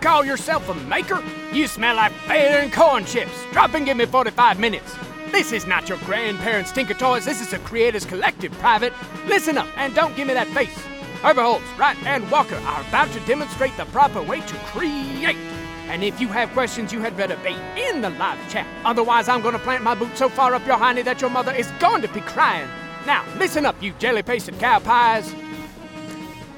call yourself a maker? You smell like fair and corn chips. Drop and give me 45 minutes. This is not your grandparents' Tinker Toys. This is a Creators Collective private. Listen up and don't give me that face. Overholtz, Wright, and Walker are about to demonstrate the proper way to create. And if you have questions, you had better be in the live chat. Otherwise, I'm going to plant my boot so far up your hiney that your mother is going to be crying. Now, listen up, you jelly-pasted cow pies.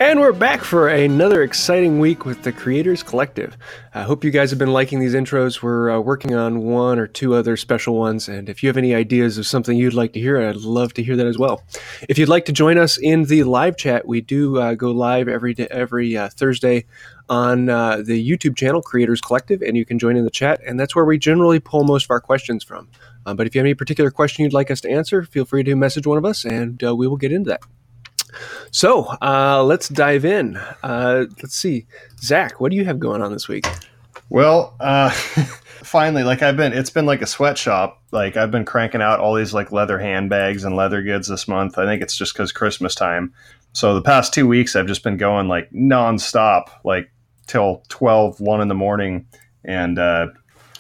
And we're back for another exciting week with the Creators Collective. I hope you guys have been liking these intros. We're uh, working on one or two other special ones, and if you have any ideas of something you'd like to hear, I'd love to hear that as well. If you'd like to join us in the live chat, we do uh, go live every day, every uh, Thursday on uh, the YouTube channel Creators Collective, and you can join in the chat, and that's where we generally pull most of our questions from. Uh, but if you have any particular question you'd like us to answer, feel free to message one of us, and uh, we will get into that. So uh, let's dive in. Uh, let's see, Zach, what do you have going on this week? Well, uh, finally, like I've been, it's been like a sweatshop. Like I've been cranking out all these like leather handbags and leather goods this month. I think it's just because Christmas time. So the past two weeks, I've just been going like nonstop, like till 12, 1 in the morning. And uh,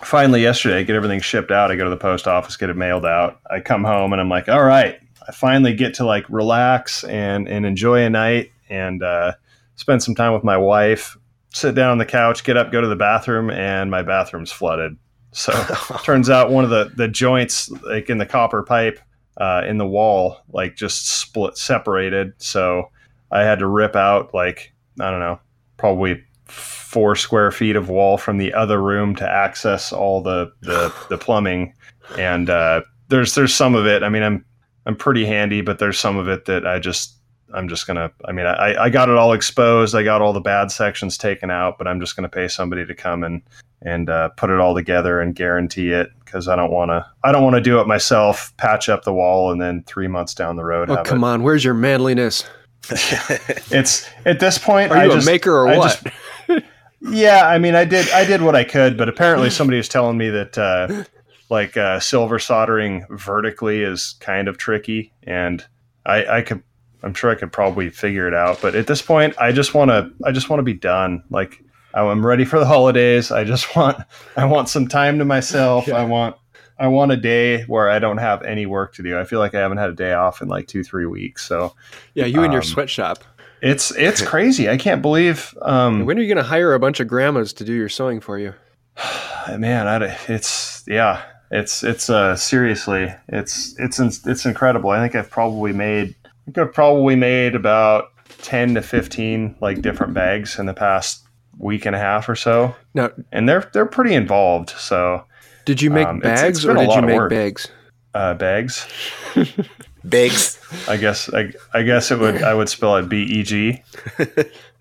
finally, yesterday, I get everything shipped out. I go to the post office, get it mailed out. I come home and I'm like, all right, I finally get to like relax and and enjoy a night and uh, spend some time with my wife. Sit down on the couch, get up, go to the bathroom, and my bathroom's flooded. So turns out one of the the joints like in the copper pipe uh, in the wall like just split separated. So I had to rip out like I don't know probably four square feet of wall from the other room to access all the the, the plumbing and uh, there's there's some of it. I mean, I'm I'm pretty handy, but there's some of it that I just I'm just gonna. I mean, I, I got it all exposed. I got all the bad sections taken out, but I'm just gonna pay somebody to come and and uh, put it all together and guarantee it because I don't want to. I don't want to do it myself. Patch up the wall and then three months down the road. Oh come it. on, where's your manliness? it's at this point. Are you I a maker or I what? Just, yeah, I mean, I did. I did what I could, but apparently somebody was telling me that. Uh, like uh, silver soldering vertically is kind of tricky, and I, I could, I'm sure I could probably figure it out. But at this point, I just want to, I just want to be done. Like I'm ready for the holidays. I just want, I want some time to myself. Yeah. I want, I want a day where I don't have any work to do. I feel like I haven't had a day off in like two, three weeks. So yeah, you um, and your sweatshop. It's it's crazy. I can't believe. Um, when are you going to hire a bunch of grandmas to do your sewing for you? Man, I, it's yeah it's it's uh seriously it's it's it's incredible. I think I've probably made I think I've probably made about ten to fifteen like different bags in the past week and a half or so. Now, and they're they're pretty involved. So, did you make um, bags it's, it's or did you make bags? Uh, bags. bags. I guess I, I guess it would I would spell it B E G.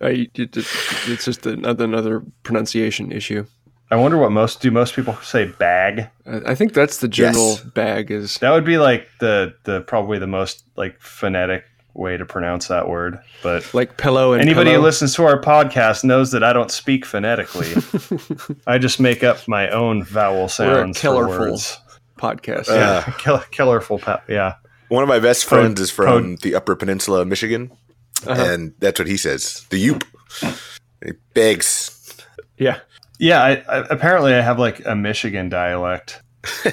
It's just another another pronunciation issue. I wonder what most do most people say bag. I think that's the general yes. bag is. That would be like the the probably the most like phonetic way to pronounce that word. But like pillow and anybody pillow. who listens to our podcast knows that I don't speak phonetically. I just make up my own vowel sounds. We're a killerful podcast. Uh, yeah, kill, killerful. Pa- yeah. One of my best friends is from the Upper Peninsula, of Michigan, uh-huh. and that's what he says. The Yoop. He begs. Yeah. Yeah, I, I, apparently I have like a Michigan dialect,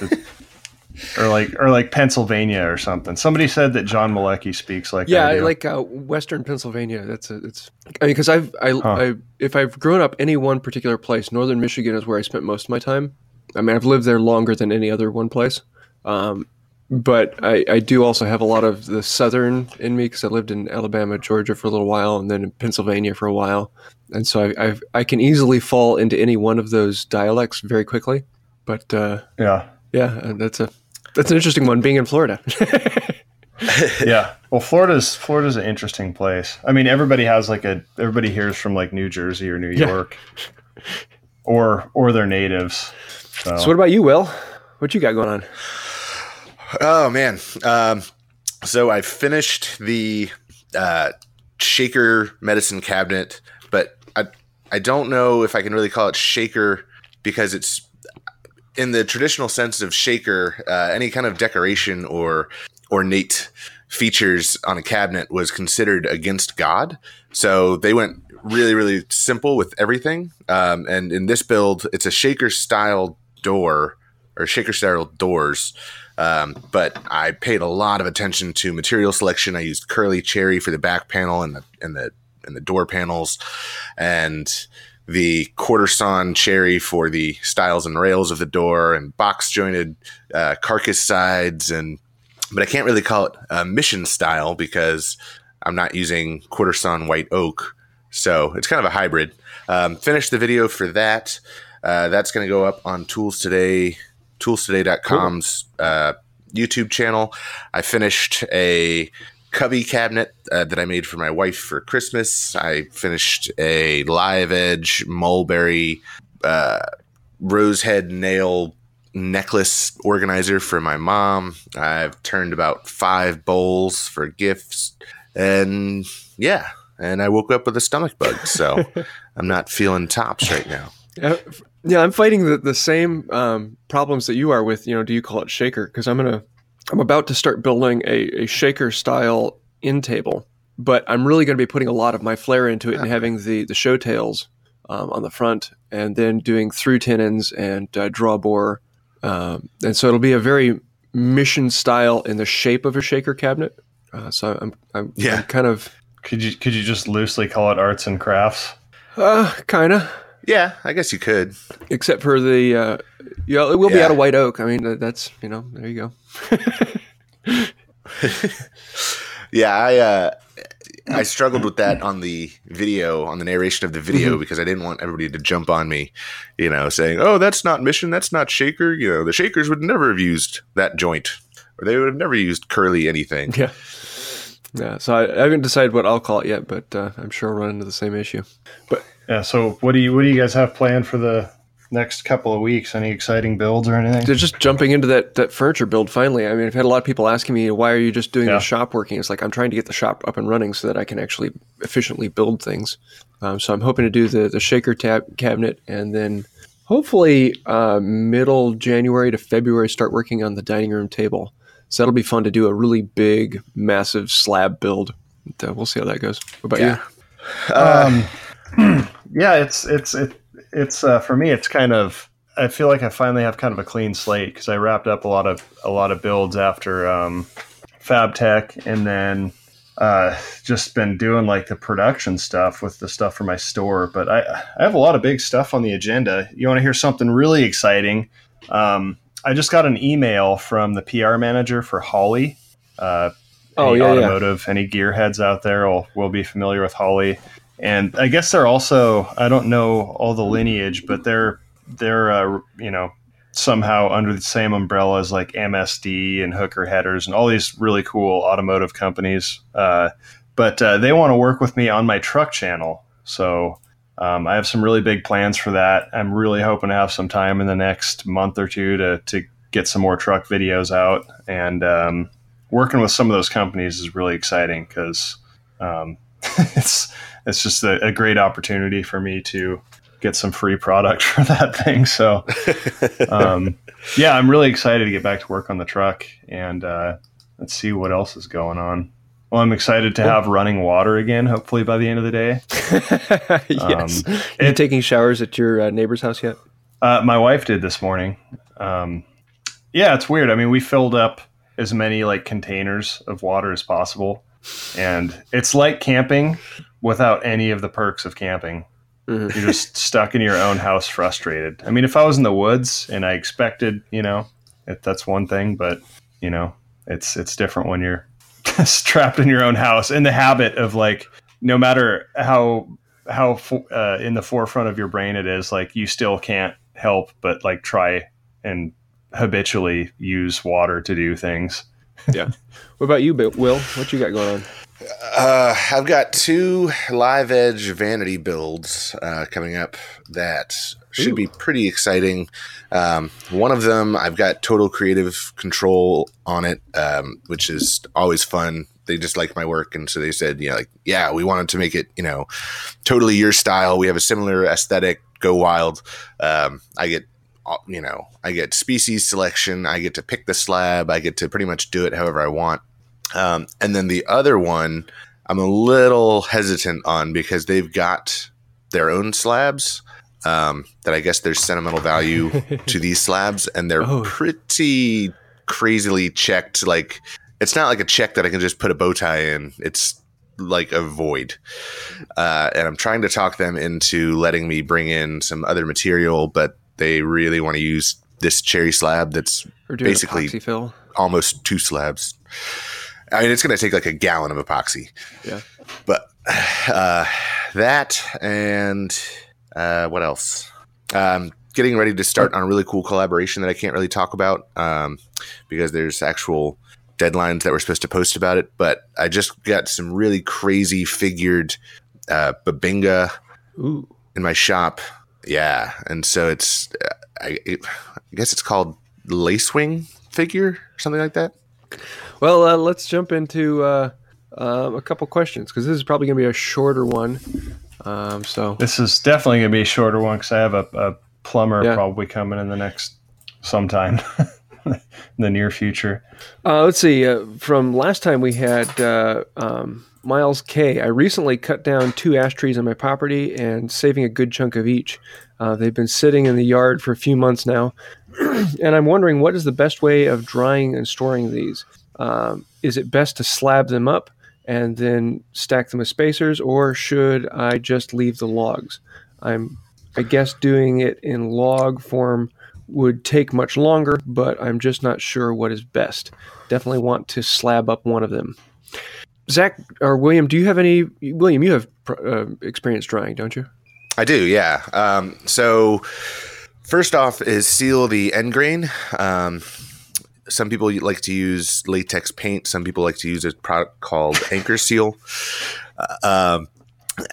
or like or like Pennsylvania or something. Somebody said that John Malecki speaks like yeah, like uh, Western Pennsylvania. That's a, it's I mean because I've I, huh. I if I've grown up any one particular place, Northern Michigan is where I spent most of my time. I mean, I've lived there longer than any other one place. Um, but I, I do also have a lot of the southern in me because I lived in Alabama, Georgia for a little while, and then in Pennsylvania for a while, and so I I've, i can easily fall into any one of those dialects very quickly. But uh, yeah, yeah, uh, that's a that's an interesting one. Being in Florida. yeah, well, Florida's Florida's an interesting place. I mean, everybody has like a everybody hears from like New Jersey or New York, yeah. or or their natives. So. so, what about you, Will? What you got going on? Oh man. Um, so I finished the uh, shaker medicine cabinet, but I I don't know if I can really call it shaker because it's in the traditional sense of shaker. Uh, any kind of decoration or ornate features on a cabinet was considered against God. So they went really, really simple with everything. Um, and in this build, it's a shaker style door or shaker style doors. Um, but I paid a lot of attention to material selection. I used curly cherry for the back panel and the and the and the door panels, and the quarter sawn cherry for the stiles and rails of the door, and box jointed uh, carcass sides, and but I can't really call it a mission style because I'm not using quarter sawn white oak, so it's kind of a hybrid. Um, finished the video for that. Uh, that's going to go up on Tools Today, toolstoday.com's uh, YouTube channel. I finished a cubby cabinet uh, that I made for my wife for Christmas. I finished a live edge mulberry uh, rosehead nail necklace organizer for my mom. I've turned about five bowls for gifts. And yeah, and I woke up with a stomach bug. So I'm not feeling tops right now. Uh, yeah, I'm fighting the, the same um, problems that you are with, you know, do you call it shaker? Because I'm going to I'm about to start building a, a shaker style in table, but I'm really going to be putting a lot of my flair into it and having the the show tails um, on the front, and then doing through tenons and uh, draw bore, um, and so it'll be a very mission style in the shape of a shaker cabinet. Uh, so I'm, I'm, Yeah. I'm kind of Could you could you just loosely call it arts and crafts? uh, kind of Yeah, I guess you could. except for the uh, yeah, it will be out of white oak. I mean, that's you know, there you go. Yeah, I uh, I struggled with that on the video, on the narration of the video, Mm-hmm. because I didn't want everybody to jump on me, you know, saying, "Oh, that's not mission, that's not shaker." You know, the shakers would never have used that joint, or they would have never used curly anything. Yeah. Yeah, so I, I haven't decided what I'll call it yet, but uh, I'm sure I'll run into the same issue. But Yeah. So what do you what do you guys have planned for the next couple of weeks? Any exciting builds or anything? they're just jumping into that, that furniture build finally. I mean, I've had a lot of people asking me, why are you just doing Yeah. the shop working? It's like I'm trying to get the shop up and running so that I can actually efficiently build things. Um, so I'm hoping to do the, the shaker tab cabinet and then hopefully uh, middle January to February start working on the dining room table. So that'll be fun to do a really big, massive slab build. But, uh, we'll see how that goes. What about Yeah. you? Um, yeah, it's it's it, it's uh, for me. It's kind of. I feel like I finally have kind of a clean slate because I wrapped up a lot of a lot of builds after um, Fab Tech, and then uh, just been doing like the production stuff with the stuff for my store. But I I have a lot of big stuff on the agenda. You want to hear something really exciting? Um, I just got an email from the PR manager for Holley. Uh, Oh, any yeah, yeah. automotive, any gearheads out there will, will be familiar with Holley. And I guess they're also I don't know all the lineage, but they're they're uh, you know somehow under the same umbrella as like MSD and Hooker Headers and all these really cool automotive companies. Uh, but uh, they want to work with me on my truck channel, so um, I have some really big plans for that. I'm really hoping to have some time in the next month or two to to get some more truck videos out and. Um, working with some of those companies is really exciting because um, it's it's just a, a great opportunity for me to get some free product for that thing. So um, yeah, I'm really excited to get back to work on the truck and uh, let's see what else is going on. Well, I'm excited to have running water again. Hopefully by the end of the day. yes. Um, Are you taking showers at your uh, neighbor's house yet? Uh, my wife did this morning. Um, yeah, it's weird. I mean, we filled up as many like containers of water as possible, and it's like camping without any of the perks of camping. Mhm. You're just stuck in your own house, frustrated. I mean, if I was in the woods and I expected, you know, it, that's one thing, but you know, it's it's different when you're trapped in your own house in the habit of like, no matter how how fo- uh, in the forefront of your brain it is, like you still can't help but like try and habitually use water to do things. Yeah. What about you, Bill? Will? What you got going on? Uh, I've got two live edge vanity builds uh, coming up that should Ooh. be pretty exciting. Um, one of them, I've got total creative control on it, um, which is always fun. They just like my work, and so they said, "Yeah, like yeah, we wanted to make it, you know, totally your style. We have a similar aesthetic. Go wild." Um, I get uh, you know, I get species selection. I get to pick the slab. I get to pretty much do it however I want. Um, and then the other one, I'm a little hesitant on because they've got their own slabs. Um, that I guess there's sentimental value to these slabs, and they're Oh. pretty crazily checked. Like it's not like a check that I can just put a bow tie in. It's like a void. Uh, and I'm trying to talk them into letting me bring in some other material, but they really want to use this cherry slab that's Basically- almost two slabs. I mean, it's going to take like a gallon of epoxy. Yeah. But uh, that and uh, what else? Um, getting ready to start on a really cool collaboration that I can't really talk about um, because there's actual deadlines that we're supposed to post about it. But I just got some really crazy figured uh, Bubinga Ooh. in my shop. Yeah, and so it's uh, I, it, I guess it's called Lacewing figure or something like that. Well, uh, let's jump into uh, um, a couple questions because this is probably going to be a shorter one. Um, so This is definitely going to be a shorter one because I have a, a plumber Yeah. probably coming in the next sometime in the near future. Uh, let's see. Uh, from last time we had uh, um, Miles K. I recently cut down two ash trees on my property and saving a good chunk of each. Uh, they've been sitting in the yard for a few months now, and I'm wondering what is the best way of drying and storing these. Um, is it best to slab them up and then stack them with spacers, or should I just leave the logs? I'm, I guess, doing it in log form would take much longer, but I'm just not sure what is best. Definitely want to slab up one of them. Zach or William, do you have any? William, you have uh, experience drying, don't you? I do, yeah. Um, so first off is seal the end grain. Um, some people like to use latex paint. Some people like to use a product called Anchor Seal. Uh, um,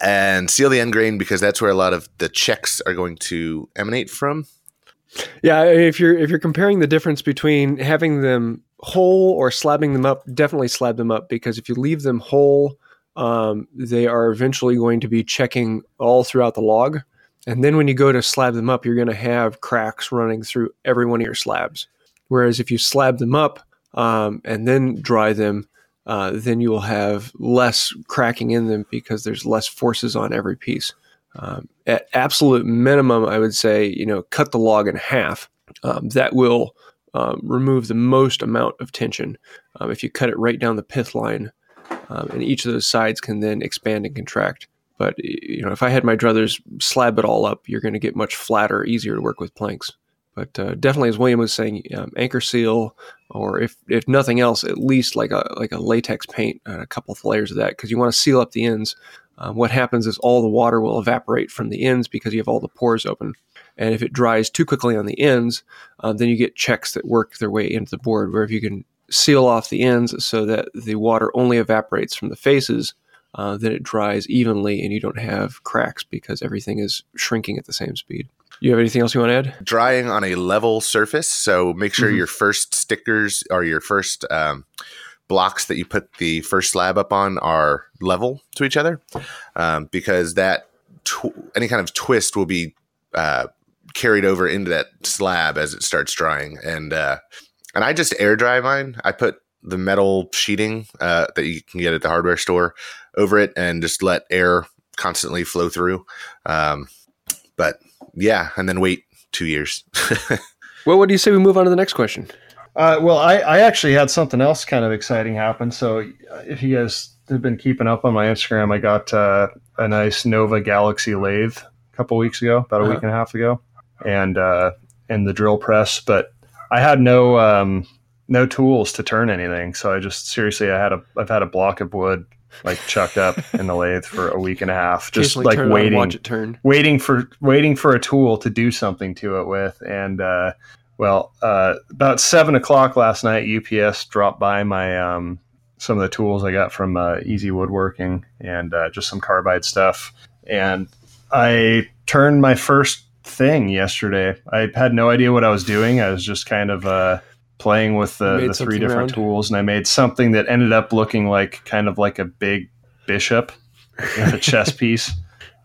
and seal the end grain because that's where a lot of the checks are going to emanate from. Yeah, if you're if you're comparing the difference between having them whole or slabbing them up, definitely slab them up because if you leave them whole, um, they are eventually going to be checking all throughout the log, and then when you go to slab them up, you're going to have cracks running through every one of your slabs. Whereas if you slab them up um, and then dry them, uh, then you will have less cracking in them because there's less forces on every piece. Um, at absolute minimum, I would say, you know, cut the log in half. Um, that will um, remove the most amount of tension. Um, if you cut it right down the pith line, um, and each of those sides can then expand and contract. But you know, if I had my druthers slab it all up, you're going to get much flatter, easier to work with planks. But uh, definitely, as William was saying, um, anchor seal, or if if nothing else, at least like a like a latex paint and a couple of layers of that, because you want to seal up the ends. Um, what happens is all the water will evaporate from the ends because you have all the pores open. And if it dries too quickly on the ends, uh, then you get checks that work their way into the board. Where if you can seal off the ends so that the water only evaporates from the faces, uh, then it dries evenly and you don't have cracks because everything is shrinking at the same speed. You have anything else you want to add? Drying on a level surface. So make sure Mhm. your first stickers or your first um, blocks that you put the first slab up on are level to each other um, because that tw- any kind of twist will be uh, carried over into that slab as it starts drying and uh, and I just air dry mine. I put the metal sheeting uh, that you can get at the hardware store over it and just let air constantly flow through. Um, but yeah, and then wait two years. Well, what do you say we move on to the next question? Uh, well, I, I actually had something else kind of exciting happen. So, uh, if you guys have been keeping up on my Instagram, I got uh, a nice Nova Galaxi lathe a couple weeks ago, about a Uh-huh. week and a half ago, and uh, and the drill press. But I had no um, no tools to turn anything, so I just seriously I had a I've had a block of wood like chucked up in the lathe for a week and a half, just like turn it on and waiting watch it turn. waiting for waiting for a tool to do something to it with. And uh, well uh, about seven o'clock last night ups dropped by my um, some of the tools i got from uh, easy woodworking and uh, just some carbide stuff. And i turned my first thing yesterday. I had no idea what i was doing. I was just kind of uh, playing with the, the three different round? tools and i made something that ended up looking like kind of like a big bishop with a chess piece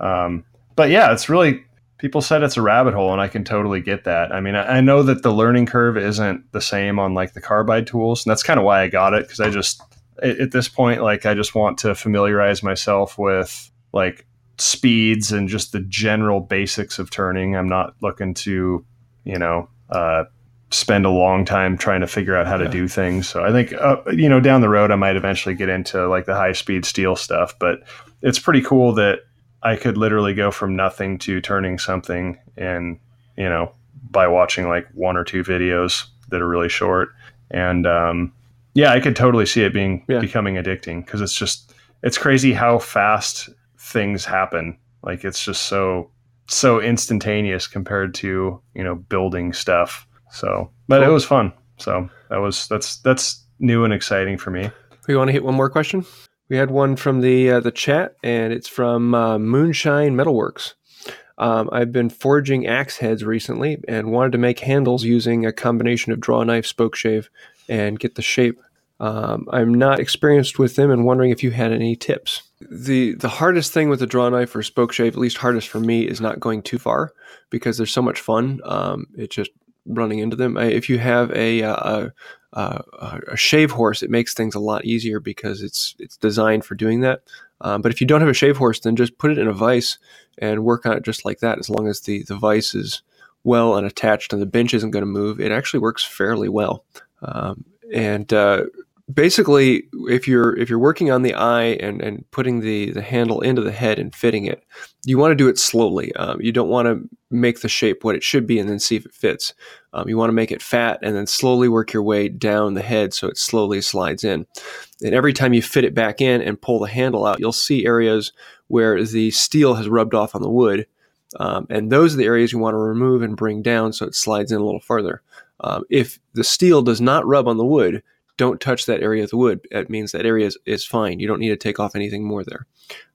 um, but yeah, it's really people said it's a rabbit hole, and I can totally get that. I mean, I, I know that the learning curve isn't the same on like the carbide tools, and that's kind of why I got it because I just at, at this point, like I just want to familiarize myself with like speeds and just the general basics of turning. I'm not looking to, you know, uh, spend a long time trying to figure out how to do things. So I think, uh, you know, down the road, I might eventually get into like the high speed steel stuff. But it's pretty cool that I could literally go from nothing to turning something and you know, by watching like one or two videos that are really short. And um, yeah, I could totally see it being Yeah. becoming addicting because it's just it's crazy how fast things happen. Like it's just so so instantaneous compared to you know building stuff. So, but it was fun. So that was that's that's new and exciting for me. We want to hit one more question. We had one from the uh, the chat, and it's from uh, Moonshine Metalworks. Um, I've been forging axe heads recently, and wanted to make handles using a combination of draw knife, spoke shave, and get the shape. Um, I'm not experienced with them, and wondering if you had any tips. the The hardest thing with the draw knife or spoke shave, at least hardest for me, is not going too far because they're so much fun. Um, it's just running into them. If you have a, uh, a uh, a shave horse, it makes things a lot easier because it's it's designed for doing that. Um, but if you don't have a shave horse, then just put it in a vise and work on it just like that. As long as the the vise is well and attached and the bench isn't going to move, it actually works fairly well. Um, and uh, basically, if you're if you're working on the eye and and putting the the handle into the head and fitting it, you want to do it slowly. Um, you don't want to make the shape what it should be and then see if it fits. Um, you want to make it fat and then slowly work your way down the head so it slowly slides in. And every time you fit it back in and pull the handle out, you'll see areas where the steel has rubbed off on the wood. Um, and those are the areas you want to remove and bring down so it slides in a little further. Um, if the steel does not rub on the wood, don't touch that area of the wood. That means that area is, is fine. You don't need to take off anything more there.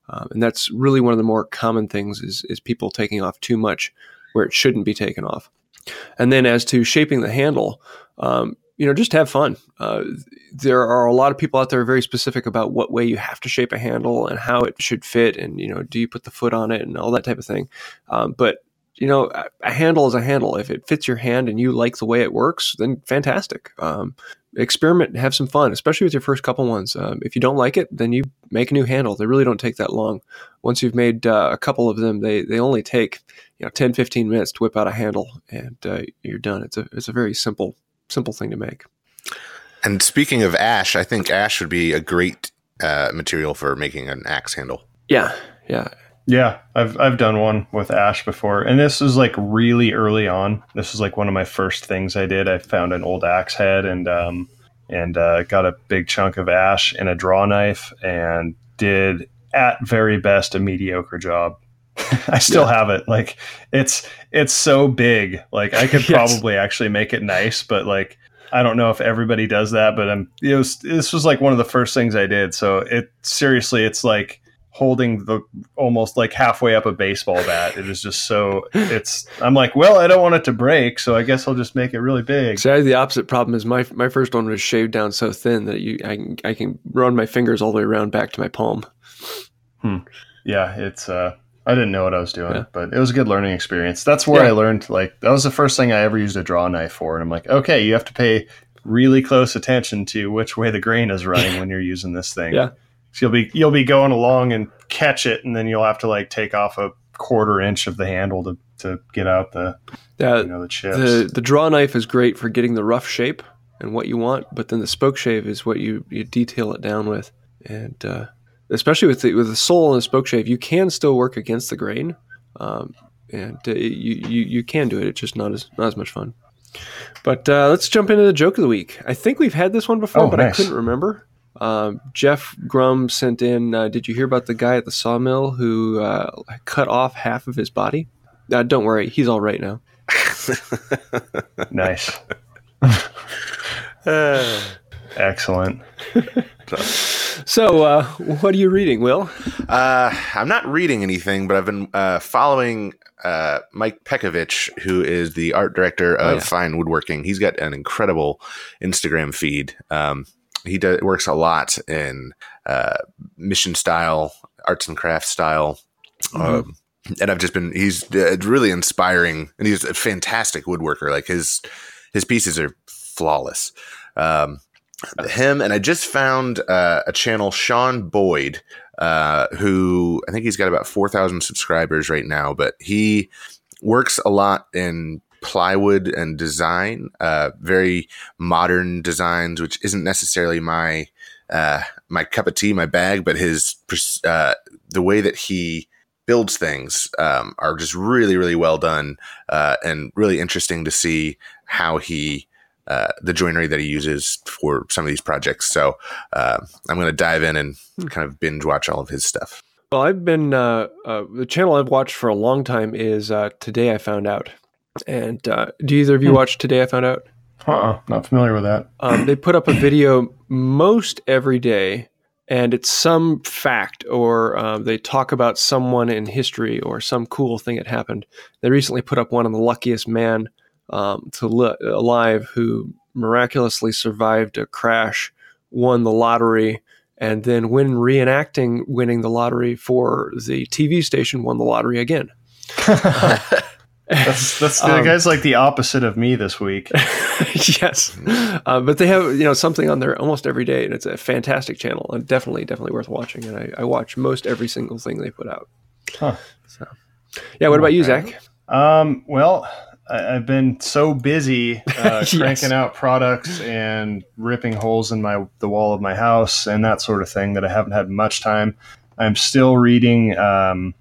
Um, and that's really one of the more common things is, is people taking off too much where it shouldn't be taken off. And then as to shaping the handle, um, you know, just have fun. Uh, there are a lot of people out there very specific about what way you have to shape a handle and how it should fit, and you know, do you put the foot on it and all that type of thing. Um, but you know, a handle is a handle. If it fits your hand and you like the way it works, then fantastic. Um, experiment have some fun, especially with your first couple ones. Um, if you don't like it, then you make a new handle. They really don't take that long. Once you've made uh, a couple of them, they, they only take you know 10, 15 minutes to whip out a handle and uh, you're done. It's a it's a very simple simple thing to make. And speaking of ash, I think ash would be a great uh, material for making an axe handle. Yeah, yeah. Yeah, I've I've done one with ash before, and this was like really early on. This was like one of my first things I did. I found an old axe head and um, and uh, got a big chunk of ash and a draw knife, and did at very best a mediocre job. I still Yeah. have it. Like it's it's so big. Like I could Yes. probably actually make it nice, but like I don't know if everybody does that. But I'm it was this was like one of the first things I did. So it seriously, it's like holding the almost like halfway up a baseball bat. It is just so it's I'm like, well, I don't want it to break, so I guess I'll just make it really big. So I had the opposite problem. Is my my first one was shaved down so thin that you I can, I can run my fingers all the way around back to my palm. Yeah, it's uh I didn't know what I was doing, Yeah. but it was a good learning experience. That's where Yeah. I learned like that was the first thing I ever used a draw knife for and I'm like, okay, you have to pay really close attention to which way the grain is running when you're using this thing. Yeah. So you'll be you'll be going along and catch it and then you'll have to like take off a quarter inch of the handle to, to get out the Yeah, you know the chips. the the draw knife is great for getting the rough shape and what you want, but then the spoke shave is what you you detail it down with, and uh, especially with the with the sole and the spoke shave, you can still work against the grain, um, and uh, you, you you can do it. It's just not as not as much fun. But uh, let's jump into the joke of the week. I think we've had this one before, Oh, but I couldn't remember. Um, Jeff Grum sent in. Uh, did you hear about the guy at the sawmill who uh, cut off half of his body? Uh, don't worry, he's all right now. nice. Excellent. So, uh, what are you reading, Will? Uh, I'm not reading anything, but I've been uh, following uh, Mike Pekovich, who is the art director of Oh, yeah. Fine Woodworking. He's got an incredible Instagram feed. Um, he does, works a lot in uh, mission style, arts and crafts style. Um, and I've just been, he's uh, really inspiring and he's a fantastic woodworker. Like his, his pieces are flawless. Um, him, and I just found uh, a channel, Sean Boyd, uh, who I think he's got about four thousand subscribers right now, but he works a lot in plywood and design, uh, very modern designs, which isn't necessarily my uh, my cup of tea, my bag, but his uh, the way that he builds things um, are just really, really well done uh, and really interesting to see how he uh, the joinery that he uses for some of these projects. So uh, I'm going to dive in and hmm. kind of binge watch all of his stuff. Well, I've been uh, uh, the channel I've watched for a long time is uh, Today I Found Out. And do either of you hmm. watch Today I Found Out? Uh-uh, not familiar with that. Um, they put up a video most every day and it's some fact or um, they talk about someone in history or some cool thing that happened. They recently put up one on the luckiest man um, to li- alive who miraculously survived a crash, won the lottery, and then when reenacting winning the lottery for the TV station, won the lottery again. that's that's the um, guy's like the opposite of me this week. yes, uh, but they have you know something on there almost every day, and it's a fantastic channel and definitely definitely worth watching. And I, I watch most every single thing they put out. Huh. So, yeah. What about you, Zach? Um, well, I, have been so busy uh, yes. cranking out products and ripping holes in my the wall of my house and that sort of thing that I haven't had much time. I'm still reading. Um,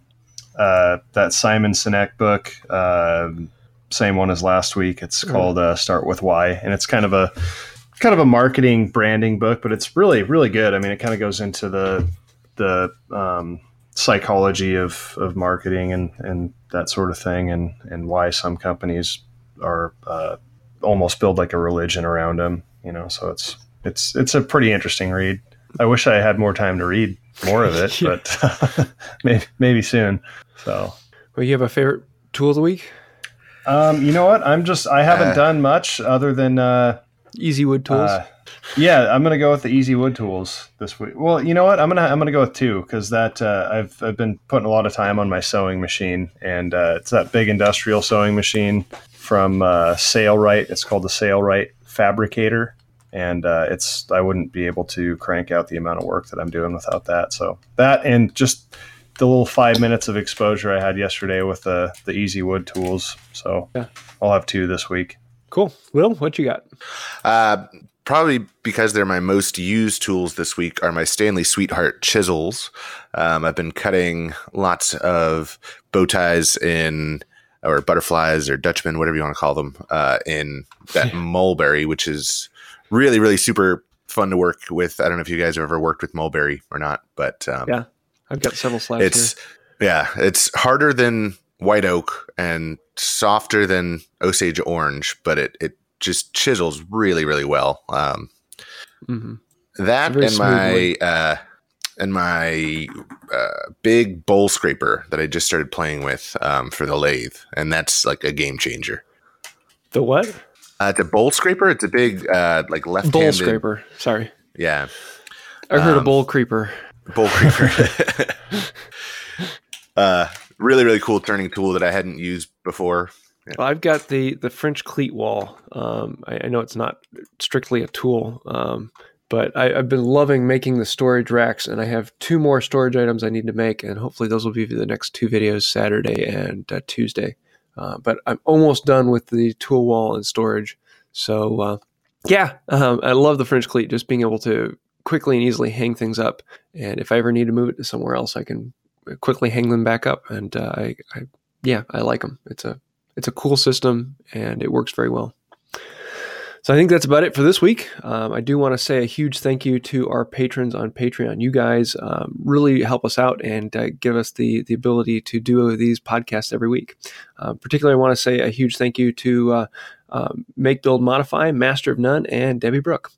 uh, that Simon Sinek book, uh, same one as last week. It's mm. called uh, Start with Why, and it's kind of a kind of a marketing branding book, but it's really really good. I mean, it kind of goes into the the um, psychology of, of marketing and, and that sort of thing, and and why some companies are uh, almost build like a religion around them. You know, so it's it's it's a pretty interesting read. I wish I had more time to read more of it, yeah. but maybe maybe soon. So, well, you have a favorite tool of the week? Um, you know what? I'm just I haven't uh, done much other than uh, easy wood tools. Uh, yeah, I'm gonna go with the easy wood tools this week. Well, you know what? I'm gonna I'm gonna go with two because that uh, I've I've been putting a lot of time on my sewing machine, and uh, it's that big industrial sewing machine from uh, Sailrite. It's called the Sailrite Fabricator, and uh, it's I wouldn't be able to crank out the amount of work that I'm doing without that. So that and just the little five minutes of exposure I had yesterday with the the easy wood tools. So yeah. I'll have two this week. Cool. Will, what you got? Uh, probably because they're my most used tools this week are my Stanley Sweetheart chisels. Um, I've been cutting lots of bow ties in or butterflies or Dutchmen, whatever you want to call them, uh, in that mulberry, which is really, really super fun to work with. I don't know if you guys have ever worked with mulberry or not, but um, yeah, I've got several slides. It's here. yeah, it's harder than white oak and softer than Osage orange, but it it just chisels really really well. Um, mm-hmm. That and my uh, and my uh, big bowl scraper that I just started playing with um, for the lathe, and that's like a game changer. The what? Uh, it's a bowl scraper. It's a big uh, like left bowl scraper. Sorry. Yeah. I heard um, a bowl creeper. Bowl creeper. uh, really, really cool turning tool that I hadn't used before. Yeah. Well, I've got the the French cleat wall. Um, I, I, know it's not strictly a tool, um, but I, have been loving making the storage racks, and I have two more storage items I need to make, and hopefully those will be the next two videos, Saturday and uh, Tuesday. Uh, but I'm almost done with the tool wall and storage. So uh, yeah, um, I love the French cleat, just being able to quickly and easily hang things up. And if I ever need to move it to somewhere else, I can quickly hang them back up. And uh, I, I, yeah, I like them. It's a it's a cool system and it works very well. So I think that's about it for this week. Um, I do want to say a huge thank you to our patrons on Patreon. You guys um, really help us out and uh, give us the the ability to do these podcasts every week. Uh, particularly, I want to say a huge thank you to uh, um, Make Build Modify, Master of None, and Debbie Brooke.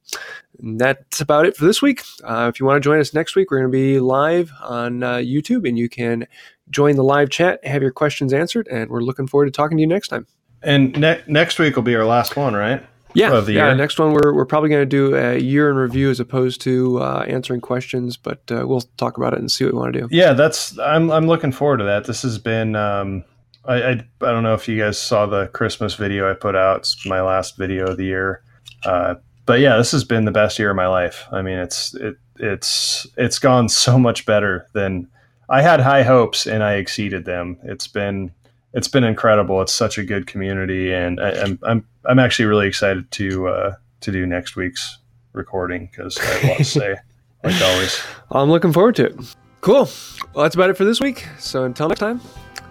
And that's about it for this week. Uh, if you want to join us next week, we're going to be live on uh, YouTube, and you can join the live chat, have your questions answered, and we're looking forward to talking to you next time. And ne- next week will be our last one, right? Yeah, yeah. Year. Next one, we're, we're probably going to do a year in review as opposed to uh, answering questions, but uh, we'll talk about it and see what we want to do. Yeah, that's I'm I'm looking forward to that. This has been um, I, I, I don't know if you guys saw the Christmas video I put out. It's my last video of the year. Uh, but yeah, this has been the best year of my life. I mean, it's it it's it's gone so much better than I had high hopes and I exceeded them. It's been it's been incredible. It's such a good community, and I, am I'm I'm actually really excited to uh, to do next week's recording because I have a lot to say, like always. I'm looking forward to it. Cool. Well, that's about it for this week. So until next time,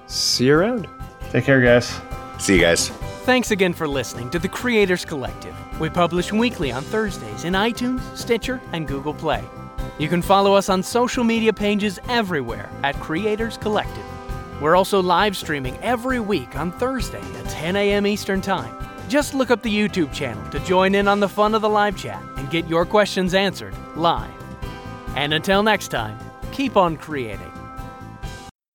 see you around. Take care, guys. See you guys. Thanks again for listening to the Creators Collective. We publish weekly on Thursdays in iTunes, Stitcher, and Google Play. You can follow us on social media pages everywhere at Creators Collective. We're also live streaming every week on Thursday at 10 a.m. Eastern Time. Just look up the YouTube channel to join in on the fun of the live chat and get your questions answered live. And until next time, keep on creating.